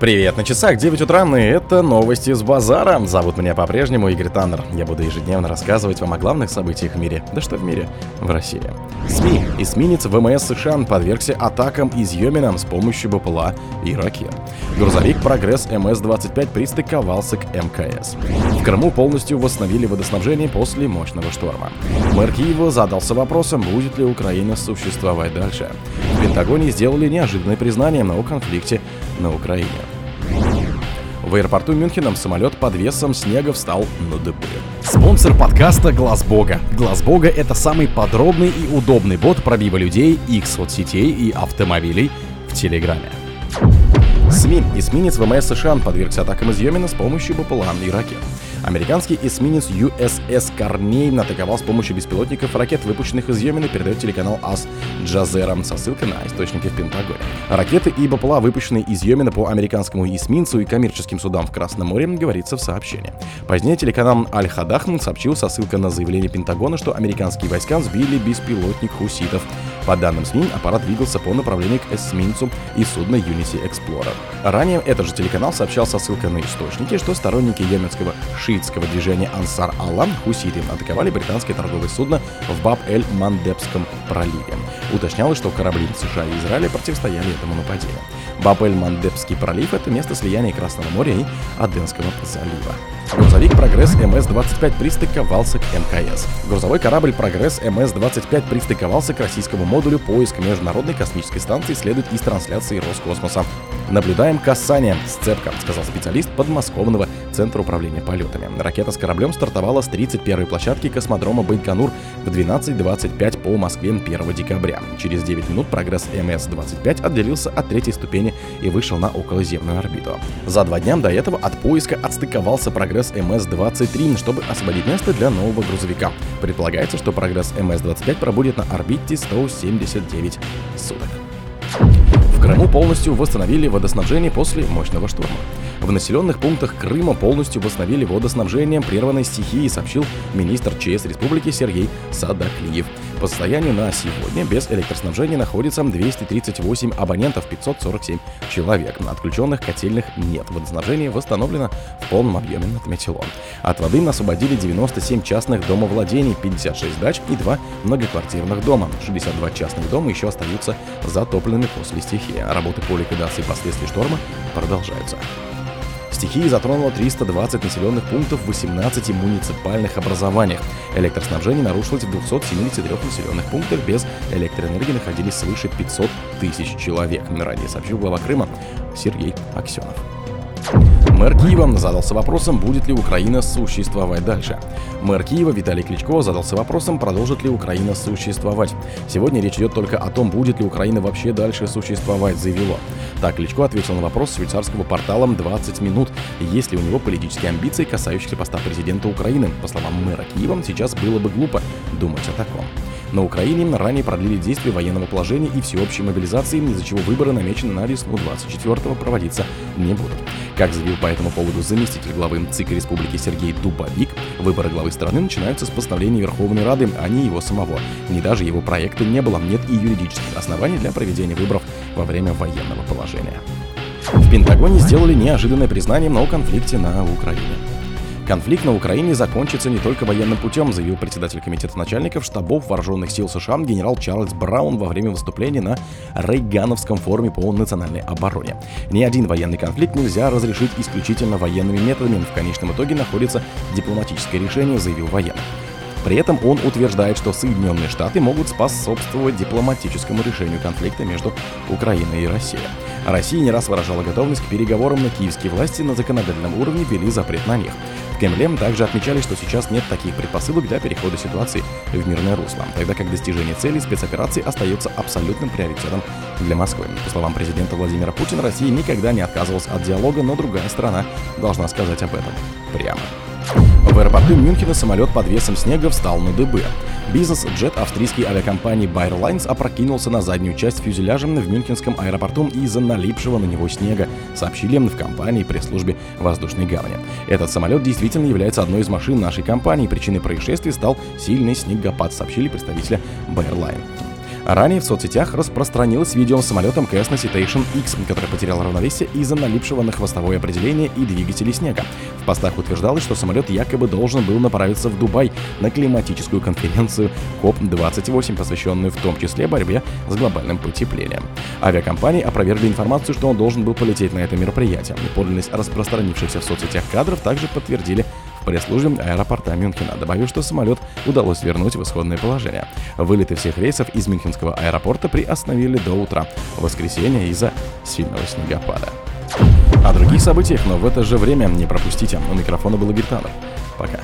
Привет, на часах 9 утра, и это новости с базара. Зовут меня по-прежнему Игорь Таннер. Я буду ежедневно рассказывать вам о главных событиях в мире. Да что в мире? В России. СМИ. Эсминец ВМС США подвергся атакам из Йемена с помощью БПЛА и ракет. Грузовик «Прогресс МС-25» пристыковался к МКС. В Крыму полностью восстановили водоснабжение после мощного шторма. Мэр Киева задался вопросом, будет ли Украина существовать дальше. В Пентагоне сделали неожиданное признание о конфликте на Украине. В аэропорту Мюнхеном самолет под весом снега встал на дыбы. Спонсор подкаста Глаз Бога. Глаз Бога это самый подробный и удобный бот пробива людей, их соцсетей и автомобилей в Телеграме. СМИ. Эсминец ВМС США подвергся атакам из Йемена с помощью БПЛА и ракет. Американский эсминец USS Карнейн атаковал с помощью беспилотников ракет, выпущенных из Йемена, передает телеканал АС Джазера со ссылкой на источники в Пентагоне. Ракеты и БПЛА, выпущенные из Йемена по американскому эсминцу и коммерческим судам в Красном море, говорится в сообщении. Позднее телеканал Аль-Хадах сообщил со ссылкой на заявление Пентагона, что американские войска сбили беспилотник хуситов. По данным СМИ, аппарат двигался по направлению к эсминцу и судна Unity Explorer. Ранее этот же телеканал сообщал со ссылкой на источники, что сторонники йеменского шиитского движения Ансар Аллах хуситы атаковали британское торговое судно в Баб-эль-Мандебском проливе. Уточнялось, что корабли США и Израиля противостояли этому нападению. Баб-эль-Мандебский пролив — это место слияния Красного моря и Аденского залива. Грузовик «Прогресс МС-25» пристыковался к МКС. Грузовой корабль «Прогресс МС-25» пристыковался к российскому модулю поиска Международной космической станции, следует из трансляции Роскосмоса. «Наблюдаем касание. Сцепка», — сказал специалист подмосковного Центра управления полетами. Ракета с кораблем стартовала с 31-й площадки космодрома Байконур в 12.25 по Москве 1 декабря. Через 9 минут «Прогресс МС-25» отделился от третьей ступени и вышел на околоземную орбиту. За два дня до этого от поиска отстыковался «Прогресс МС-23», чтобы освободить место для нового грузовика. Предполагается, что «Прогресс МС-25» пробудет на орбите 179 суток. В Крыму полностью восстановили водоснабжение после мощного шторма. В населенных пунктах Крыма полностью восстановили водоснабжение прерванной стихии, сообщил министр ЧС республики Сергей Садаклиев. По состоянию на сегодня без электроснабжения находится 238 абонентов, 547 человек. Отключенных котельных нет. Водоснабжение восстановлено в полном объеме, отметил он. От воды освободили 97 частных домовладений, 56 дач и 2 многоквартирных дома. 62 частных дома еще остаются затопленными после стихии. Работы по ликвидации последствий шторма продолжаются. Стихия затронула 320 населенных пунктов в 18 муниципальных образованиях. Электроснабжение нарушилось в 273 населенных пунктах. Без электроэнергии находились свыше 500 тысяч человек. Ранее сообщил глава Крыма Сергей Аксенов. Мэр Киева задался вопросом, будет ли Украина существовать дальше. Мэр Киева Виталий Кличко задался вопросом, продолжит ли Украина существовать. Сегодня речь идет только о том, будет ли Украина вообще дальше существовать, заявил он. Так Кличко ответил на вопрос швейцарского портала 20 минут, есть ли у него политические амбиции, касающиеся поста президента Украины. По словам мэра Киева, сейчас было бы глупо думать о таком. На Украине ранее продлили действие военного положения и всеобщей мобилизации, из-за чего выборы намечены на весну 24-го проводиться не будут. Как заявил по этому поводу заместитель главы ЦИК Республики Сергей Дубовик, выборы главы страны начинаются с постановления Верховной Рады, а не его самого. Ни даже его проекта не было, нет и юридических оснований для проведения выборов во время военного положения. В Пентагоне сделали неожиданное признание о конфликте на Украине. Конфликт на Украине закончится не только военным путем, заявил председатель комитета начальников штабов вооруженных сил США генерал Чарльз Браун во время выступления на Рейгановском форуме по национальной обороне. Ни один военный конфликт нельзя разрешить исключительно военными методами. В конечном итоге находится дипломатическое решение, заявил военный. При этом он утверждает, что Соединенные Штаты могут способствовать дипломатическому решению конфликта между Украиной и Россией. Россия не раз выражала готовность к переговорам, но киевские власти на законодательном уровне ввели запрет на них. В Кремле также отмечали, что сейчас нет таких предпосылок для перехода ситуации в мирное русло, тогда как достижение целей спецоперации остается абсолютным приоритетом для Москвы. По словам президента Владимира Путина, Россия никогда не отказывалась от диалога, но другая страна должна сказать об этом прямо. В аэропорту Мюнхена самолет под весом снега встал на дыбы. Бизнес-джет австрийской авиакомпании Lines опрокинулся на заднюю часть фюзеляжа в Мюнхенском аэропорту из-за налипшего на него снега, сообщили в компании пресс-службе воздушной гавани. Этот самолет действительно является одной из машин нашей компании. Причиной происшествия стал сильный снегопад, сообщили представители Line. Ранее в соцсетях распространилось видео с самолетом Cessna Citation X, который потерял равновесие из-за налипшего на хвостовое определение и двигатели снега. В постах утверждалось, что самолет якобы должен был направиться в Дубай на климатическую конференцию COP28, посвященную в том числе борьбе с глобальным потеплением. Авиакомпании опровергли информацию, что он должен был полететь на это мероприятие. Подлинность распространившихся в соцсетях кадров также подтвердили пресс-службе аэропорта Мюнхена, добавив, что самолет удалось вернуть в исходное положение. Вылеты всех рейсов из Мюнхенского аэропорта приостановили до утра в воскресенье из-за сильного снегопада. О других событиях, но в это же время не пропустите. У микрофона был Игорь. Пока.